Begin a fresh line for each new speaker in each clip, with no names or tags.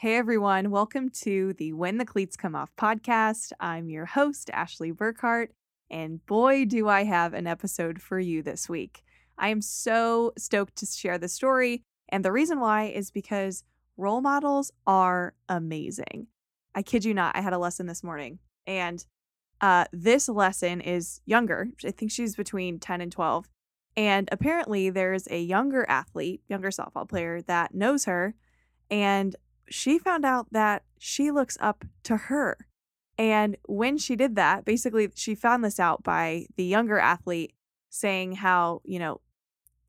Hey everyone, welcome to the When the Cleats Come Off podcast. I'm your host, Ashley Burkhardt, and boy, do I have an episode for you this week. I am so stoked to share the story, and the reason why is because role models are amazing. I kid you not, I had a lesson this morning, and uh, this lesson is younger. I think she's between 10 and 12. And apparently, there's a younger athlete, younger softball player that knows her. And she found out that she looks up to her. And when she did that, basically, she found this out by the younger athlete saying how, you know,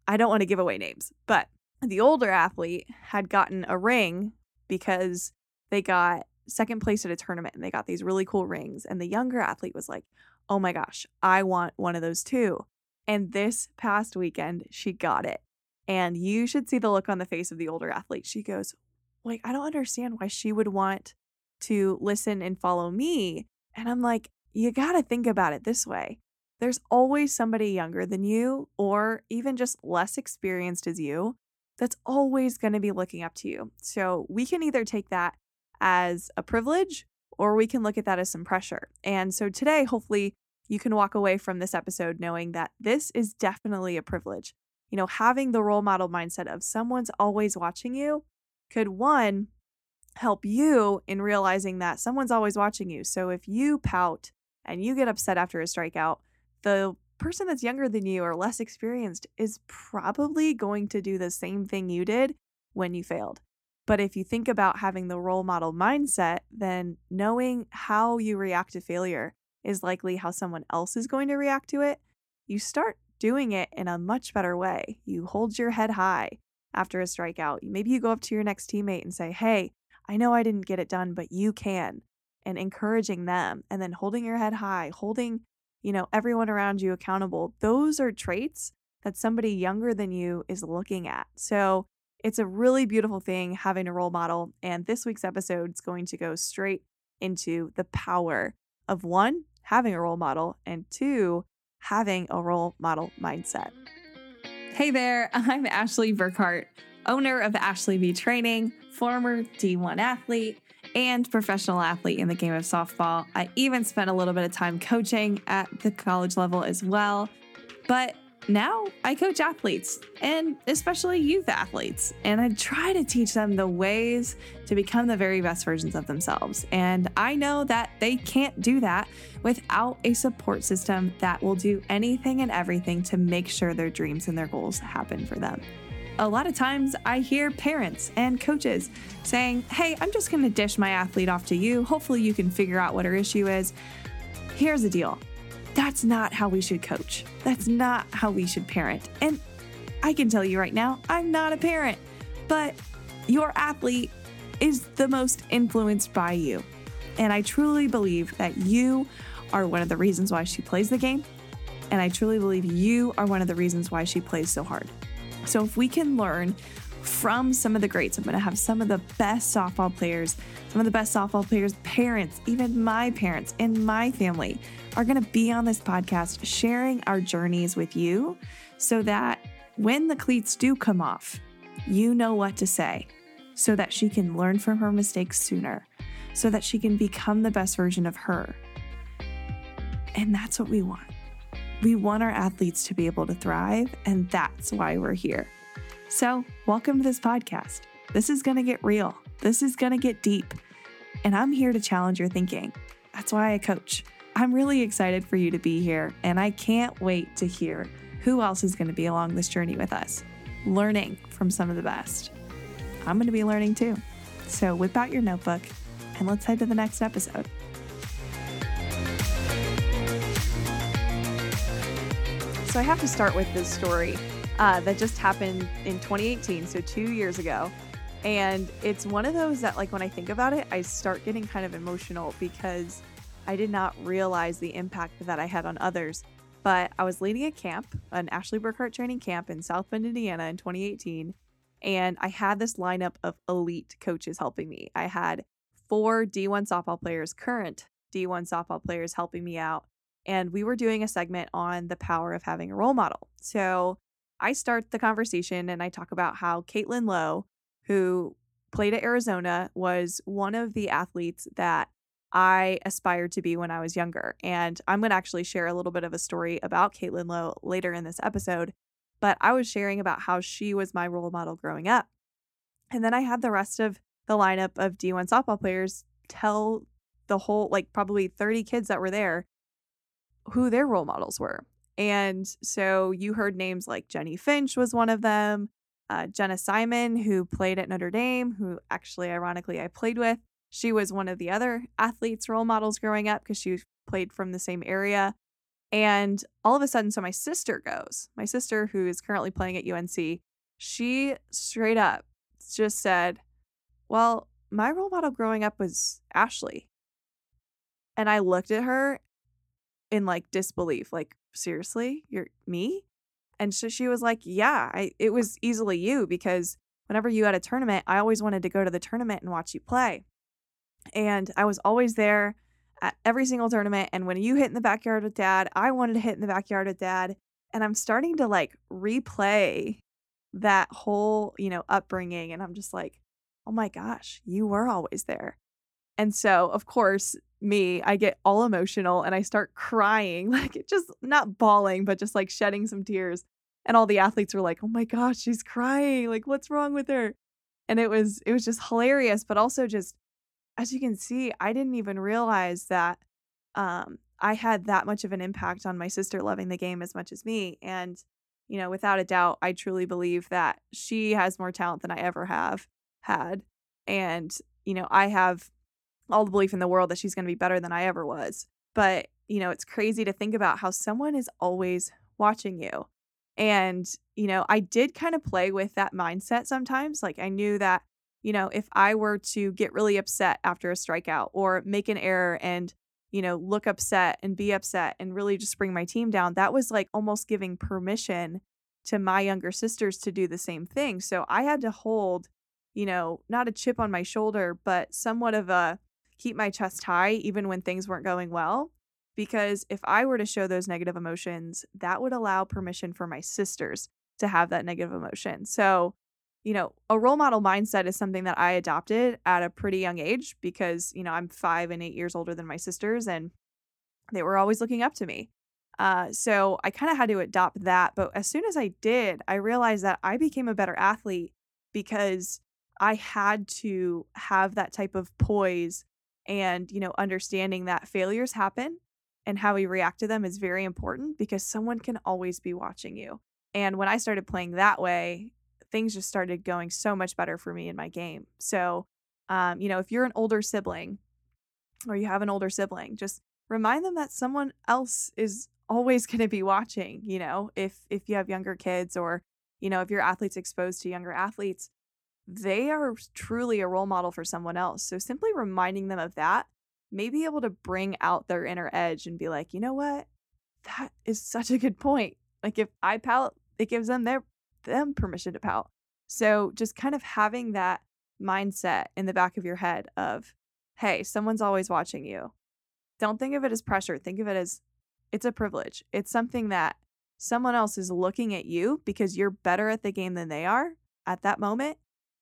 I don't want to give away names, but the older athlete had gotten a ring because they got second place at a tournament and they got these really cool rings. And the younger athlete was like, oh my gosh, I want one of those too. And this past weekend, she got it. And you should see the look on the face of the older athlete. She goes, like, I don't understand why she would want to listen and follow me. And I'm like, you got to think about it this way. There's always somebody younger than you, or even just less experienced as you, that's always going to be looking up to you. So we can either take that as a privilege or we can look at that as some pressure. And so today, hopefully, you can walk away from this episode knowing that this is definitely a privilege. You know, having the role model mindset of someone's always watching you could one help you in realizing that someone's always watching you. So if you pout and you get upset after a strikeout, the person that's younger than you or less experienced is probably going to do the same thing you did when you failed. But if you think about having the role model mindset, then knowing how you react to failure is likely how someone else is going to react to it. You start doing it in a much better way. You hold your head high after a strikeout. Maybe you go up to your next teammate and say, Hey, I know I didn't get it done, but you can. And encouraging them and then holding your head high, holding, you know, everyone around you accountable. Those are traits that somebody younger than you is looking at. So it's a really beautiful thing having a role model. And this week's episode is going to go straight into the power of one, having a role model, and two, having a role model mindset. Hey there, I'm Ashley Burkhardt, owner of Ashley B Training, former D1 athlete, and professional athlete in the game of softball. I even spent a little bit of time coaching at the college level as well. But now I coach athletes and especially youth athletes, and I try to teach them the ways to become the very best versions of themselves. And I know that they can't do that without a support system that will do anything and everything to make sure their dreams and their goals happen for them. A lot of times I hear parents and coaches saying, Hey, I'm just going to dish my athlete off to you. Hopefully, you can figure out what her issue is. Here's the deal that's not how we should coach. That's not how we should parent. And I can tell you right now, I'm not a parent, but your athlete is the most influenced by you. And I truly believe that you are one of the reasons why she plays the game. And I truly believe you are one of the reasons why she plays so hard. So if we can learn from some of the greats, I'm going to have some of the best softball players, some of the best softball players' parents, even my parents and my family are going to be on this podcast sharing our journeys with you so that when the cleats do come off, you know what to say so that she can learn from her mistakes sooner, so that she can become the best version of her. And that's what we want. We want our athletes to be able to thrive, and that's why we're here. So, welcome to this podcast. This is going to get real, this is going to get deep, and I'm here to challenge your thinking. That's why I coach. I'm really excited for you to be here, and I can't wait to hear who else is going to be along this journey with us, learning from some of the best. I'm going to be learning too. So whip out your notebook and let's head to the next episode. So I have to start with this story uh, that just happened in 2018, so two years ago. And it's one of those that, like, when I think about it, I start getting kind of emotional because I did not realize the impact that I had on others. But I was leading a camp, an Ashley Burkhardt training camp in South Bend, Indiana in 2018. And I had this lineup of elite coaches helping me. I had four D1 softball players, current D1 softball players helping me out. And we were doing a segment on the power of having a role model. So I start the conversation and I talk about how Caitlin Lowe, who played at Arizona, was one of the athletes that I aspired to be when I was younger. And I'm going to actually share a little bit of a story about Caitlin Lowe later in this episode. But I was sharing about how she was my role model growing up. And then I had the rest of the lineup of D1 softball players tell the whole, like probably 30 kids that were there, who their role models were. And so you heard names like Jennie Finch was one of them, uh, Jenna Simon, who played at Notre Dame, who actually, ironically, I played with. She was one of the other athletes' role models growing up because she played from the same area. And all of a sudden, so my sister goes, my sister, who is currently playing at UNC, she straight up just said, Well, my role model growing up was Ashley. And I looked at her in like disbelief, like, seriously, you're me? And so she was like, yeah, I, it was easily you because whenever you had a tournament, I always wanted to go to the tournament and watch you play. And I was always there at every single tournament. And when you hit in the backyard with dad, I wanted to hit in the backyard with dad. And I'm starting to like replay that whole, you know, upbringing. And I'm just like, oh my gosh, you were always there. And so, of course, me, I get all emotional and I start crying, like just not bawling, but just like shedding some tears. And all the athletes were like, "Oh my gosh, she's crying. Like what's wrong with her?" And it was it was just hilarious, but also just as you can see, I didn't even realize that um I had that much of an impact on my sister loving the game as much as me. And, you know, without a doubt, I truly believe that she has more talent than I ever have had. And, you know, I have all the belief in the world that she's going to be better than I ever was. But, you know, it's crazy to think about how someone is always watching you. And, you know, I did kind of play with that mindset sometimes. Like I knew that, you know, if I were to get really upset after a strikeout or make an error and, you know, look upset and be upset and really just bring my team down, that was like almost giving permission to my younger sisters to do the same thing. So I had to hold, you know, not a chip on my shoulder, but somewhat of a, keep my chest high even when things weren't going well. Because if I were to show those negative emotions, that would allow permission for my sisters to have that negative emotion. So, you know, a role model mindset is something that I adopted at a pretty young age because, you know, I'm five and eight years older than my sisters and they were always looking up to me. Uh, so I kind of had to adopt that. But as soon as I did, I realized that I became a better athlete because I had to have that type of poise and you know understanding that failures happen and how we react to them is very important because someone can always be watching you. And when i started playing that way things just started going so much better for me in my game. So um, you know if you're an older sibling or you have an older sibling just remind them that someone else is always going to be watching you know if if you have younger kids or you know if your athletes exposed to younger athletes they are truly a role model for someone else. So simply reminding them of that may be able to bring out their inner edge and be like, you know what? That is such a good point. Like if I pout, it gives them their them permission to pout. So just kind of having that mindset in the back of your head of, hey, someone's always watching you. Don't think of it as pressure. Think of it as it's a privilege. It's something that someone else is looking at you because you're better at the game than they are at that moment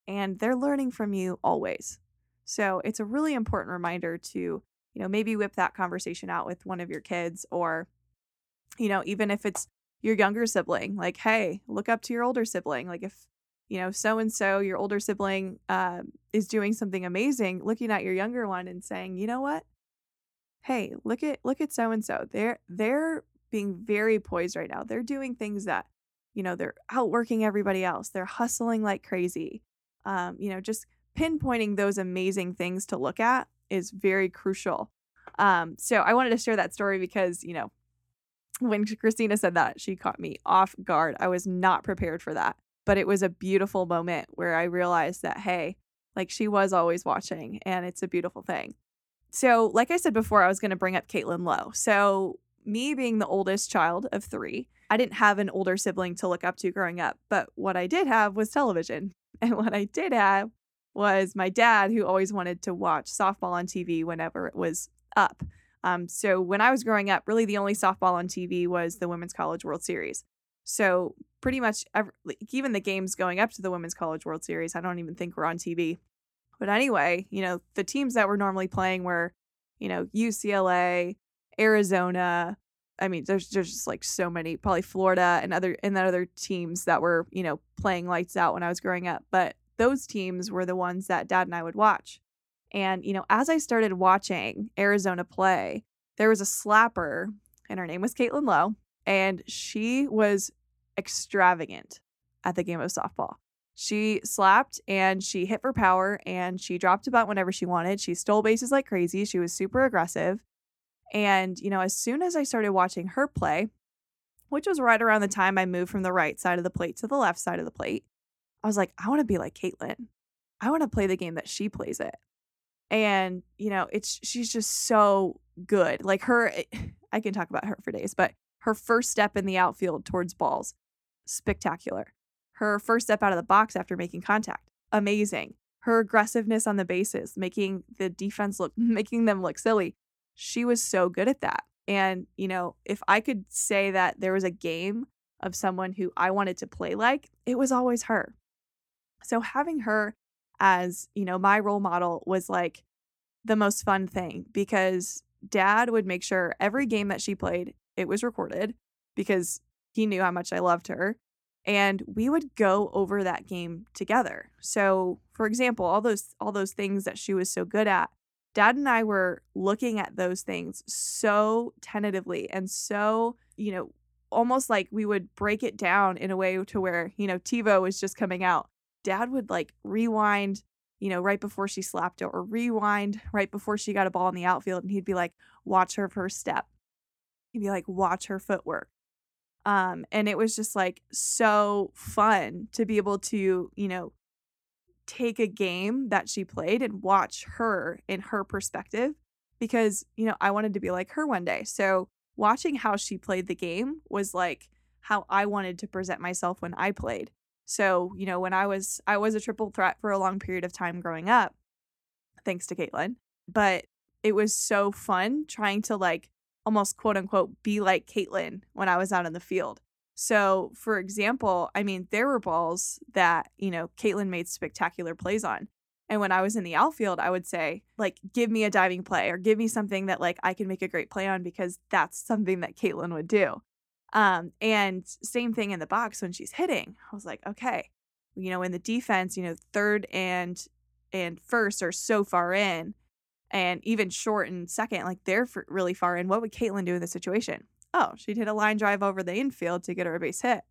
and they're learning from you always. So it's a really important reminder to, you know, maybe whip that conversation out with one of your kids or, you know, even if it's your younger sibling, like, hey, look up to your older sibling. Like if, you know, so and so, your older sibling uh, is doing something amazing, looking at your younger one and saying, you know what? Hey, look at look at so and so. They're they're being very poised right now. They're doing things that, you know, they're outworking everybody else. They're hustling like crazy um, you know, just pinpointing those amazing things to look at is very crucial. Um, so I wanted to share that story because, you know, when Christina said that, she caught me off guard. I was not prepared for that. But it was a beautiful moment where I realized that, hey, like she was always watching and it's a beautiful thing. So, like I said before, I was going to bring up Caitlin Lowe. So, me being the oldest child of three, I didn't have an older sibling to look up to growing up. But what I did have was television. And what I did have was my dad, who always wanted to watch softball on TV whenever it was up. Um, so when I was growing up, really the only softball on TV was the Women's College World Series. So pretty much every, even the games going up to the Women's College World Series, I don't even think were on TV. But anyway, you know, the teams that were normally playing were, you know, UCLA, Arizona. I mean, there's there's just like so many, probably Florida and other and then other teams that were, you know, playing lights out when I was growing up. But those teams were the ones that dad and I would watch. And, you know, as I started watching Arizona play, there was a slapper, and her name was Caitlin Lowe, and she was extravagant at the game of softball. She slapped and she hit for power and she dropped a butt whenever she wanted. She stole bases like crazy. She was super aggressive. And, you know, as soon as I started watching her play, which was right around the mm-hmm. time I moved from the right side of the plate to the left side of the plate, I was like, I want to be like Caitlin. I want to play the game that she plays it. And, you know, it's she's just so good. Like her eh, I can talk about her for days, but her first step in the outfield towards balls, spectacular. Her first step out of the box after making contact, amazing. Her aggressiveness on the bases, making the defense look making them look silly. She was so good at that. And, you know, if I could say that there was a game of someone who I wanted to play like, it was always her. So having her as, you know, my role model was like the most fun thing because dad would make sure every game that she played, it was recorded because he knew how much I loved her. And we would go over that game together. So, for example, all those all those things that she was so good at, dad and I were looking at those things so tentatively and so, you know, almost like we would break it down in a way to where, you know, TiVo was just coming out dad would like rewind, you know, right before she slapped it or rewind right before she got a ball in the outfield. And he'd be like, watch her first step. He'd be like, watch her footwork. Um, and it was just like so fun to be able to, you know, take a game that she played and watch her in her perspective because, you know, I wanted to be like her one day. So watching how she played the game was like how I wanted to present myself when I played. So, you know, when I was I was a triple threat for a long period of time growing up, thanks to Caitlin. But it was so fun trying to like almost quote unquote be like Caitlin when I was out in the field. So, for example, I mean, there were balls that, you know, Caitlin made spectacular plays on. And when I was in the outfield, I would say, like, give me a diving play or give me something that, like, I can make a great play on because that's something that Caitlin would do. Um, and same thing in the box when she's hitting. I was like, okay, you know, in the defense, you know, third and and first are so far in, and even short and second, like they're really far in. What would Caitlin do in this situation? Oh, she'd hit a line drive over the infield to get her a base hit.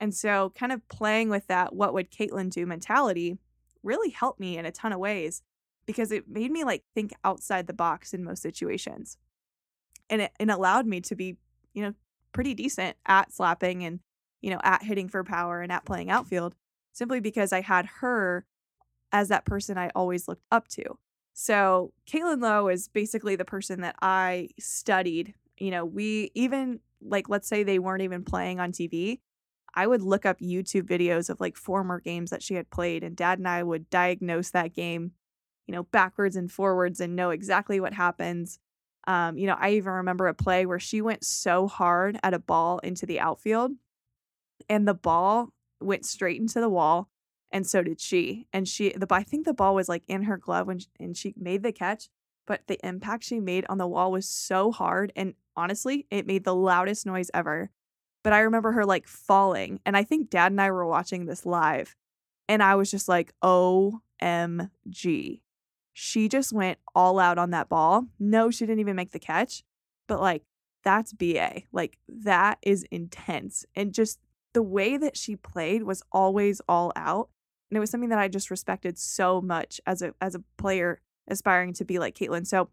And so, kind of playing with that, what would Caitlin do mentality really helped me in a ton of ways because it made me like think outside the box in most situations. And it, it allowed me to be, you know, pretty decent at slapping and, you know, at hitting for power and at playing outfield simply because I had her as that person I always looked up to. So Caitlin Lowe is basically the person that I studied. You know, we even like let's say they weren't even playing on TV. I would look up YouTube videos of like former games that she had played, and dad and I would diagnose that game, you know, backwards and forwards and know exactly what happens. Um, you know, I even remember a play where she went so hard at a ball into the outfield and the ball went straight into the wall and so did she. And she the I think the ball was like in her glove when she, and she made the catch, but the impact she made on the wall was so hard and honestly, it made the loudest noise ever. But I remember her like falling and I think dad and I were watching this live and I was just like, "OMG." she just went all out on that ball. No, she didn't even make the catch, but like that's BA. Like that is intense. And just the way that she played was always all out. And it was something that I just respected so much as a as a player aspiring to be like Caitlin. So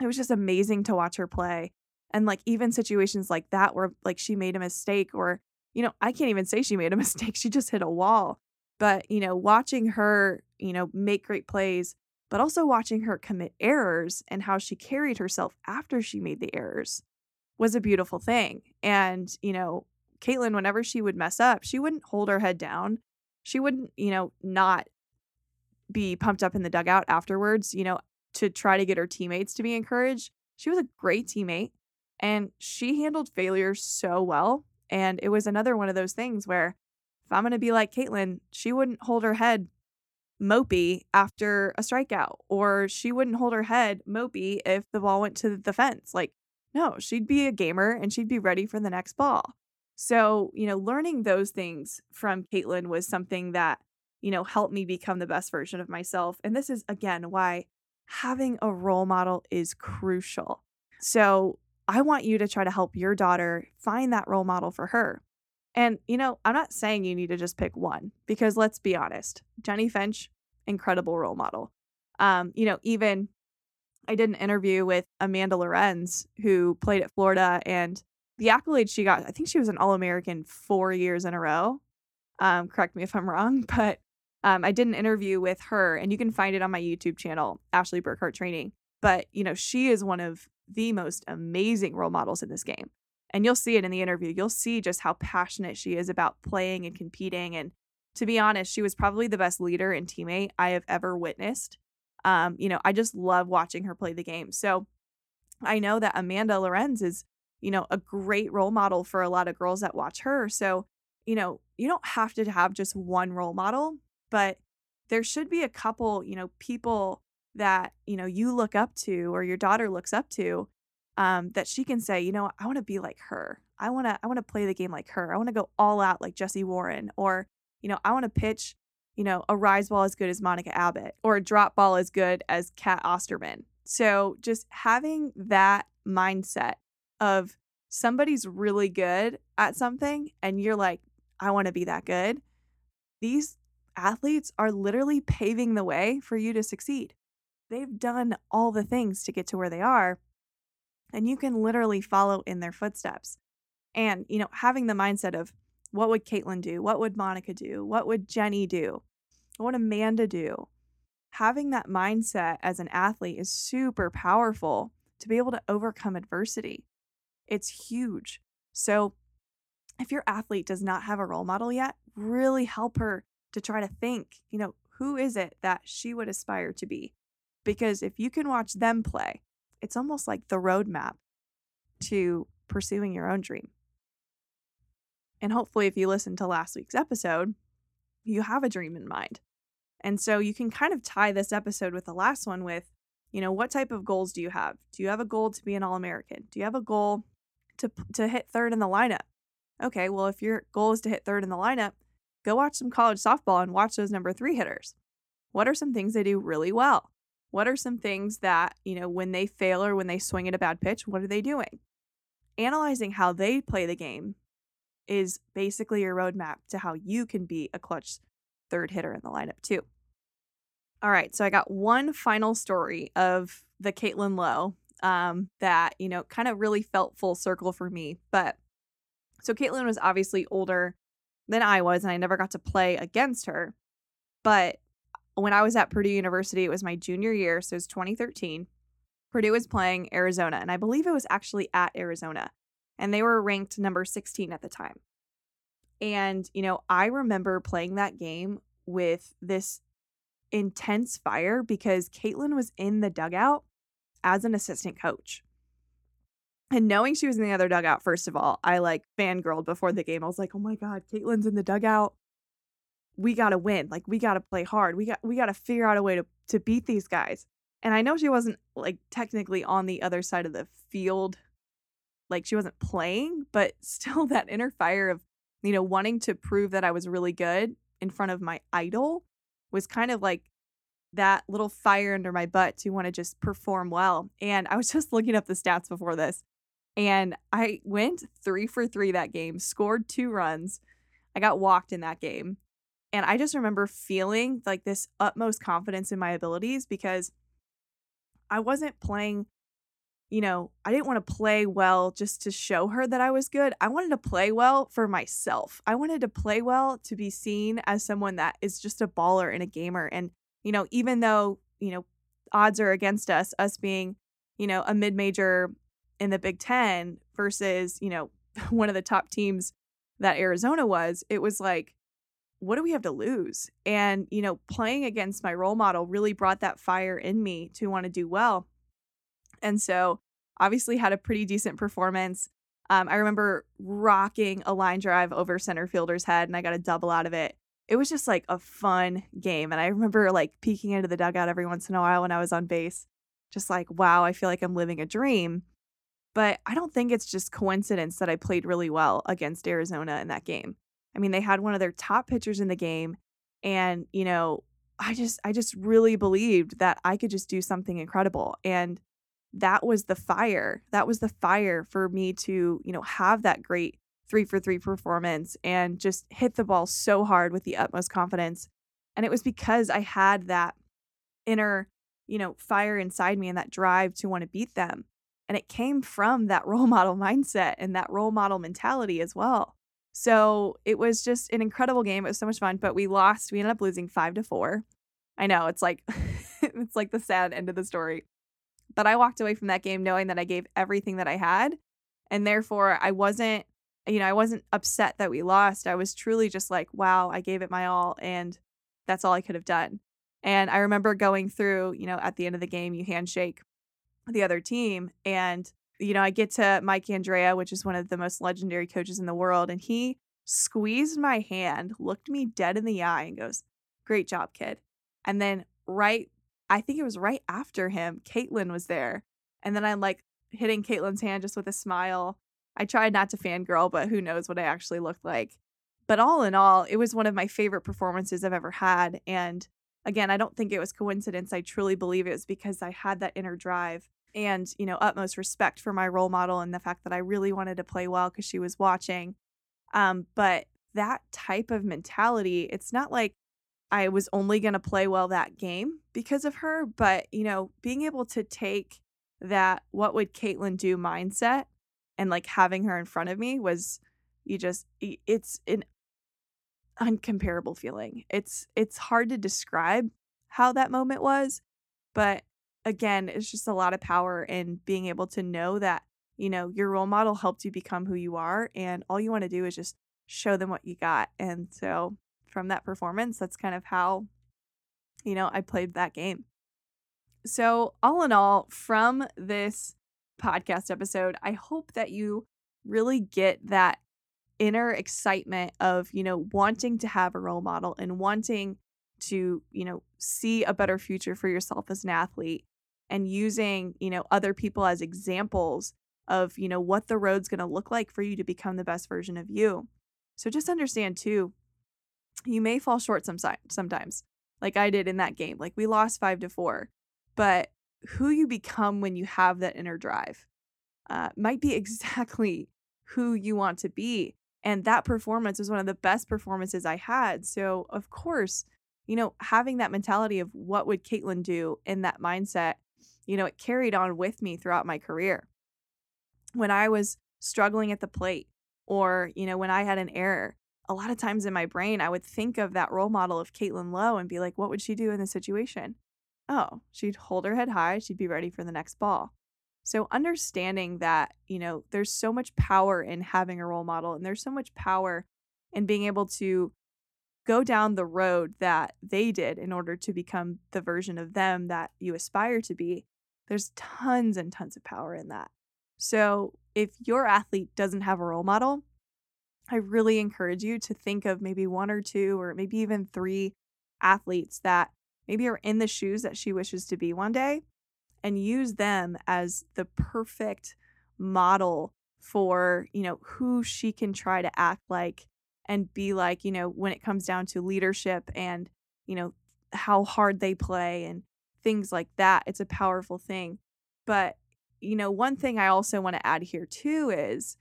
it was just amazing to watch her play. And like even situations like that where like she made a mistake or you know, I can't even say she made a mistake. She just hit a wall. But, you know, watching her, you know, make great plays but also watching her commit errors and how she carried herself after she made the errors was a beautiful thing. And, you know, Caitlin, whenever she would mess up, she wouldn't hold her head down. She wouldn't, you know, not be pumped up in the dugout afterwards, you know, to try to get her teammates to be encouraged. She was a great teammate and she handled failure so well. And it was another one of those things where if I'm going to be like Caitlin, she wouldn't hold her head mopey after a strikeout, or she wouldn't hold her head mopey if the ball went to the fence. Like, no, she'd be a gamer and she'd be ready for the next ball. So, you know, learning those things from Caitlin was something that, you know, help me become the best version of myself. And this is, again, why having a role model is crucial. So, I want you to try to help your daughter find that role model for her. And, you know, I'm not saying you need to just pick one because let's be honest, Jennie Finch, incredible role model. Um, you know, even I did an interview with Amanda Lorenz, who played at Florida, and the accolade she got, I think she was an All American four years in a row. Um, correct me if I'm wrong, but um, I did an interview with her, and you can find it on my YouTube channel, Ashley Burkhardt Training. But, you know, she is one of the most amazing role models in this game. And you'll see it in the interview. You'll see just how passionate she is about playing and competing. And to be honest, she was probably the best leader and teammate I have ever witnessed. Um, you know, I just love watching her play the game. So I know that Amanda Lorenz is, you know, a great role model for a lot of girls that watch her. So, you know, you don't have to have just one role model, but there should be a couple, you know, people that, you know, you look up to or your daughter looks up to um, that she can say, you know, I want to be like her. I want to I want to play the game like her. I want to go all out like Jessie Warren or, you know, I want to pitch you know, a rise ball as good as Monica Abbott or a drop ball as good as Cat Osterman. So just having that mindset of somebody's really good at something and you're like, I want to be that good. These athletes are literally paving the way for you to succeed. They've done all the things to get to where they are, and you can literally follow in their footsteps. And, you know, having the mindset of, what would Caitlin do? What would Monica do? What would Jenny do? What would Amanda do? Having that mindset as an athlete is super powerful to be able to overcome adversity. It's huge. So, if your athlete does not have a role model yet, really help her to try to think, you know, who is it that she would aspire to be? Because if you can watch them play, it's almost like the roadmap to pursuing your own dream. And hopefully, if you listen to last week's episode, you have a dream in mind. And so you can kind of tie this episode with the last one with, you know, what type of goals do you have? Do you have a goal to be an All American? Do you have a goal to, to hit third in the lineup? Okay, well, if your goal is to hit third in the lineup, go watch some college softball and watch those number three hitters. What are some things they do really well? What are some things that, you know, when they fail or when they swing at a bad pitch, what are they doing? Analyzing how they play the game is basically your roadmap to how you can be a clutch third hitter in the lineup, too. All right, so I got one final story of the Caitlin Lowe um, that, you know, kind of really felt full circle for me. But so Caitlin was obviously older than I was, and I never got to play against her. But when I was at Purdue University, it was my junior year, so it was 2013. Purdue was playing Arizona, and I believe it was actually at Arizona and they were ranked number 16 at the time. And, you know, I remember playing that game with this intense fire because Caitlin was in the dugout as an assistant coach. And knowing she was in the other dugout, first of all, I like fangirled before the game. I was like, oh my God, Caitlin's in the dugout. We gotta win. Like we gotta play hard. We got we gotta figure out a way to to beat these guys. And I know she wasn't like technically on the other side of the field like she wasn't playing, but still that inner fire of, you know, wanting to prove that I was really good in front of my idol was kind of like that little fire under my butt to want to just perform well. And I was just looking up the stats before this. And I went three for three that game, scored two runs. I got walked in that game. And I just remember feeling like this utmost confidence in my abilities because I wasn't playing you know, I didn't want to play well just to show her that I was good. I wanted to play well for myself. I wanted to play well to be seen as someone that is just a baller and a gamer. And, you know, even though, you know, odds are against us, us being, you know, a mid major in the Big Ten versus, you know, one of the top teams that Arizona was, it was like, what do we have to lose? And, you know, playing against my role model really brought that fire in me to want to do well. And so obviously had a pretty decent performance. Um, I remember rocking a line drive over center fielder's head and I got a double out of it. it was just like a fun game. And I remember like peeking into the dugout every once in a while when I was on base, just like, wow, I feel like I'm living a dream. But I don't think it's just coincidence that I played really well against Arizona in that game. I mean, they had one of their top pitchers in the game. And, you know, I just I just really believed that I could just do something incredible. And that was the fire. That was the fire for me to, you know, have that great three for three performance and just hit the ball so hard with the utmost confidence. And it was because I had that inner, you know, fire inside me and that drive to want to beat them. And it came from that role model mindset and that role model mentality as well. So it was just an incredible game. It was so much fun, but we lost. We ended up losing five to four. I know it's like it's like the sad end of the story. But I walked away from that game knowing that I gave everything that I had. And therefore I wasn't, you know, I wasn't upset that we lost. I was truly just like, wow, I gave it my all and that's all I could have done. And I remember going through, you know, at the end of the game, you handshake the other team. And, you know, I get to Mike Candrea, which is one of the most legendary coaches in the world. And he squeezed my hand, looked me dead in the eye, and goes, Great job, kid. And then right, I think it was right after him, Caitlin was there. And then I'm like hitting Caitlin's hand just with a smile. I tried not to fangirl, but who knows what I actually looked like. But all in all, it was one of my favorite performances I've ever had. And again, I don't think it was coincidence. I truly believe it was because I had that inner drive and, you know, utmost respect for my role model and the fact that I really wanted to play well because she was watching. Um, but that type of mentality, it's not like I was only going to play well that game because of her, but, you know, being able to take that what would Caitlin do mindset and like having her in front of me was you just it's an uncomparable feeling. It's it's hard to describe how that moment was, but again, it's just a lot of power in being able to know that, you know, your role model helped you become who you are and all you want to do is just show them what you got. And so from that performance, that's kind of how you know, I played that game. So, all in all, from this podcast episode, I hope that you really get that inner excitement of, you know, wanting to have a role model and wanting to, you know, see a better future for yourself as an athlete and using, you know, other people as examples of, you know, what the road's going to look like for you to become the best version of you. So just understand too, you may fall short some, sometimes, like I did in that game. Like we lost 5 to 4. But who you become when you have that inner drive uh, might be exactly who you want to be. And that performance was one of the best performances I had. So, of course, you know, having that mentality of what would Caitlin do in that mindset, you know, it carried on with me throughout my career. When I was struggling at the plate, or, you know, when I had an error, a lot of times in my brain, I would think of that role model of Caitlin Lowe and be like, what would she do in this situation? Oh, she'd hold her head high, she'd be ready for the next ball. So understanding that, you know, there's so much power in having a role model and there's so much power in being able to go down the road that they did in order to become the version of them that you aspire to be. There's tons and tons of power in that. So, if your athlete doesn't have a role model, I really encourage you to think of maybe one or two or maybe even three athletes that maybe are in the shoes that she wishes to be one day and use them as the perfect model for, you know, who she can try to act like and be like, you know, when it comes down to leadership and, you know, how hard they play and things like that. It's a powerful thing. But, you know, one thing I also want to add here too is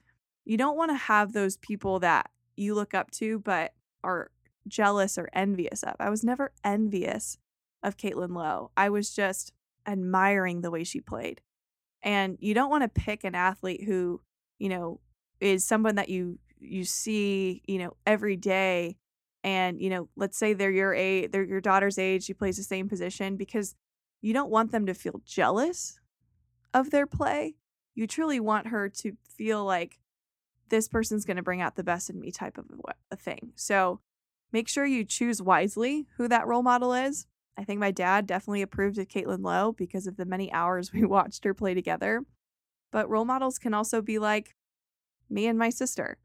you don't want to have those people that you look up to but are jealous or envious of. I was never envious of Caitlin Lowe. I was just admiring the way she played. And you don't want to pick an athlete who, you know, is someone that you you see, you know, every day and, you know, let's say they're your age, they're your daughter's age, she plays the same position because you don't want them to feel jealous of their play. You truly want her to feel like this person's going to bring out the best in me type of a thing. So, make sure you choose wisely who that role model is I think my dad definitely approved of Caitlin Lowe because of the many hours we watched her play together. But role models can also be like me and my sister,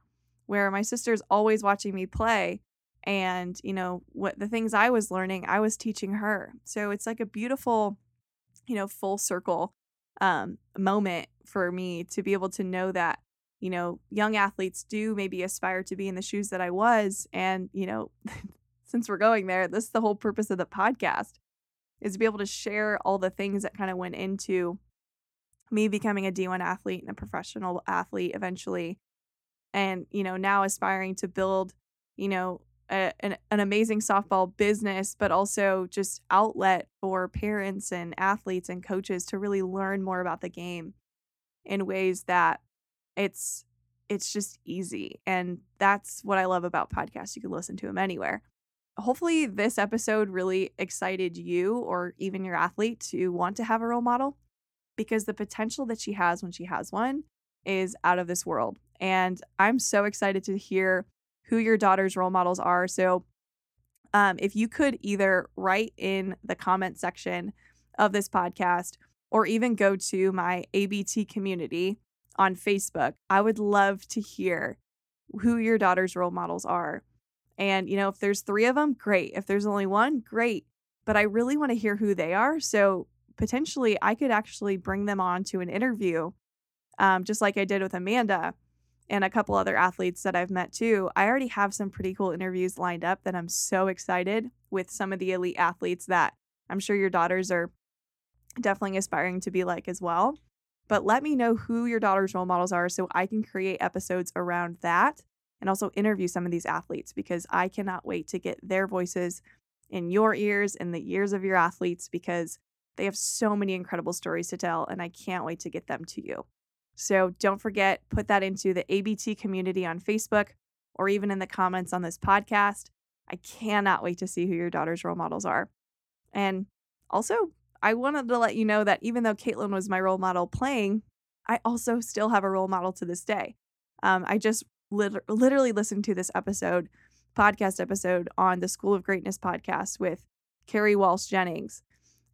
where my sister's always watching me play And, you know, what the things I was learning, I was teaching her. So it's like a beautiful, you know, full circle um, moment for me to be able to know that, you know, young athletes do maybe aspire to be in the shoes that I was. And, you know, since we're going there, this is the whole purpose of the podcast is to be able to share all the things that kind of went into me becoming a D1 athlete and a professional athlete eventually. And, you know, now aspiring to build, you know, a, an, an amazing softball business, but also just outlet for parents and athletes and coaches to really learn more about the game in ways that it's it's just easy and that's what i love about podcasts you can listen to them anywhere hopefully this episode really excited you or even your athlete to want to have a role model because the potential that she has when she has one is out of this world. And I'm so excited to hear who your daughter's role models are. So, um, if you could either write in the comment section of this podcast or even go to my ABT community on Facebook, I would love to hear who your daughter's role models are. And, you know, if there's three of them, great. If there's only one, great. But I really want to hear who they are. So potentially I could actually bring them on to an interview, um, just like I did with Amanda and a couple other athletes that I've met too. I already have some pretty cool interviews lined up that I'm so excited with some of the elite athletes that I'm sure your daughters are definitely aspiring to be like as well. But let me know who your daughter's role models are so I can create episodes around that and also interview some of these athletes because I cannot wait to get their voices in your ears and the ears of your athletes because they have so many incredible stories to tell, and I can't wait to get them to you. So don't forget, put that into the ABT community on Facebook or even in the comments on this podcast. I cannot wait to see who your daughter's role models are. And also, I wanted to let you know that even though Caitlin was my role model playing, I also still have a role model to this day. Um, I just lit- literally listened to this episode, podcast episode on the School of Greatness podcast with Kerri Walsh Jennings.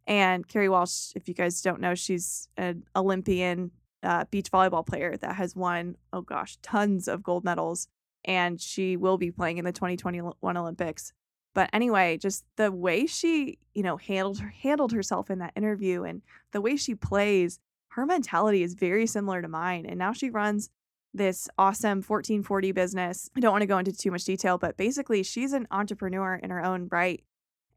And Carrie Walsh, if you guys don't know, she's an Olympian uh, beach volleyball player that has won, oh gosh, tons of gold medals. And she will be playing in the 2021 Olympics. But anyway, just the way she, you know, handled handled herself in that interview and the way she plays, her mentality is very similar to mine. And now she runs this awesome 1440 business. I don't want to go into too much detail, but basically she's an entrepreneur in her own right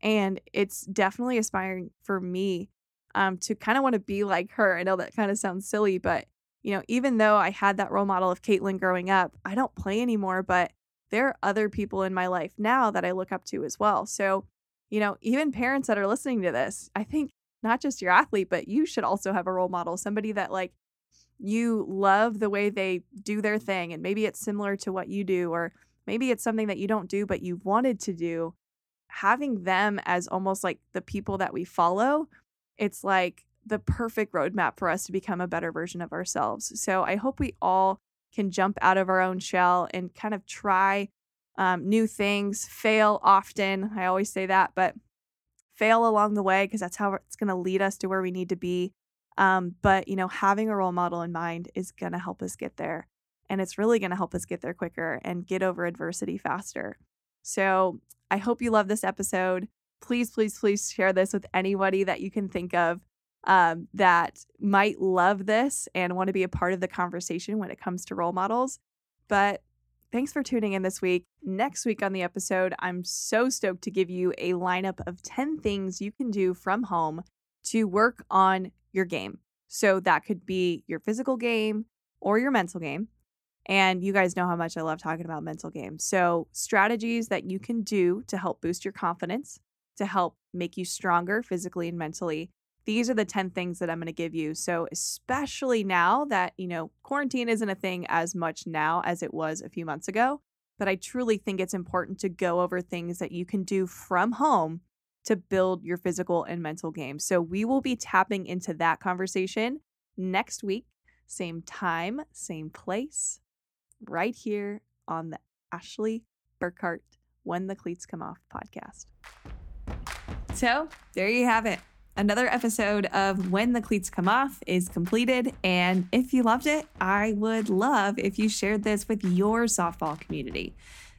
and it's definitely aspiring for me um, to kind of want to be like her. I know that kind of sounds silly, but you know, even though I had that role model of Caitlin growing up, I don't play anymore, but there are other people in my life now that I look up to as well. So, you know, even parents that are listening to this, I think not just your athlete, but you should also have a role model, somebody that like you love the way they do their thing. And maybe it's similar to what you do, or maybe it's something that you don't do, but you've wanted to do having them as almost like the people that we follow, it's like the perfect roadmap for us to become a better version of ourselves. So I hope we all can jump out of our own shell and kind of try um, new things, fail often. I always say that, but fail along the way because that's how it's going to lead us to where we need to be. Um, but, you know, having a role model in mind is going to help us get there. And it's really going to help us get there quicker and get over adversity faster. So I hope you love this episode. Please, please, please share this with anybody that you can think of um, that might love this and want to be a part of the conversation when it comes to role models. But thanks for tuning in this week. Next week on the episode, I'm so stoked to give you a lineup of 10 things you can do from home to work on your game. So that could be your physical game or your mental game. And you guys know how much I love talking about mental games. So, strategies that you can do to help boost your confidence, to help make you stronger physically and mentally. These are the 10 things that I'm going to give you. So, especially now that, you know, quarantine isn't a thing as much now as it was a few months ago, but I truly think it's important to go over things that you can do from home to build your physical and mental game. So, we will be tapping into that conversation next week, same time, same place right here on the Ashley Burkhardt When the Cleats Come Off podcast. So there you have it. Another episode of When the Cleats Come Off is completed. And if you loved it, I would love if you shared this with your softball community.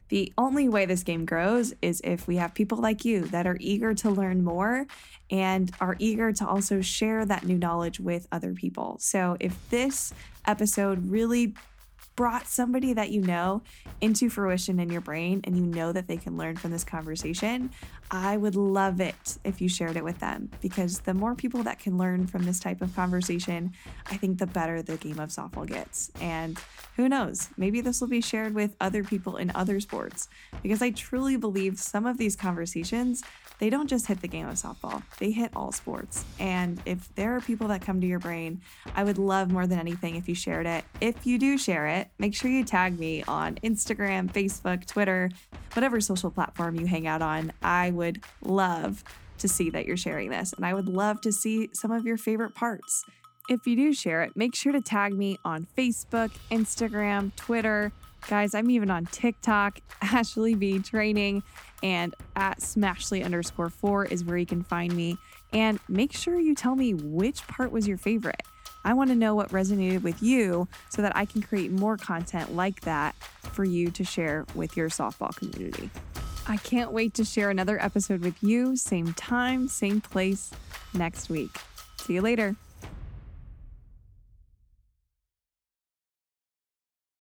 The only way this game grows is if we have people like you that are eager to learn more and are eager to also share that new knowledge with other people. So if this episode really brought somebody that you know into fruition in your brain and you know that they can learn from this conversation, I would love it if you shared it with them because the more people that can learn from this type of conversation, I think the better the game of softball gets. And who knows, maybe this will be shared with other people in other sports because I truly believe some of these conversations they don't just hit the game of softball, they hit all sports. And if there are people that come to your brain, I would love more than anything if you shared it. If you do share it, make sure you tag me on Instagram, Facebook, Twitter, whatever social platform you hang out on. I would love to see that you're sharing this, and I would love to see some of your favorite parts. If you do share it, make sure to tag me on Facebook, Instagram, Twitter. Guys, I'm even on TikTok, Ashley V Training, and at Smashly underscore four is where you can find me. And make sure you tell me which part was your favorite. I want to know what resonated with you so that I can create more content like that for you to share with your softball community. I can't wait to share another episode with you, same time, same place next week. See you later.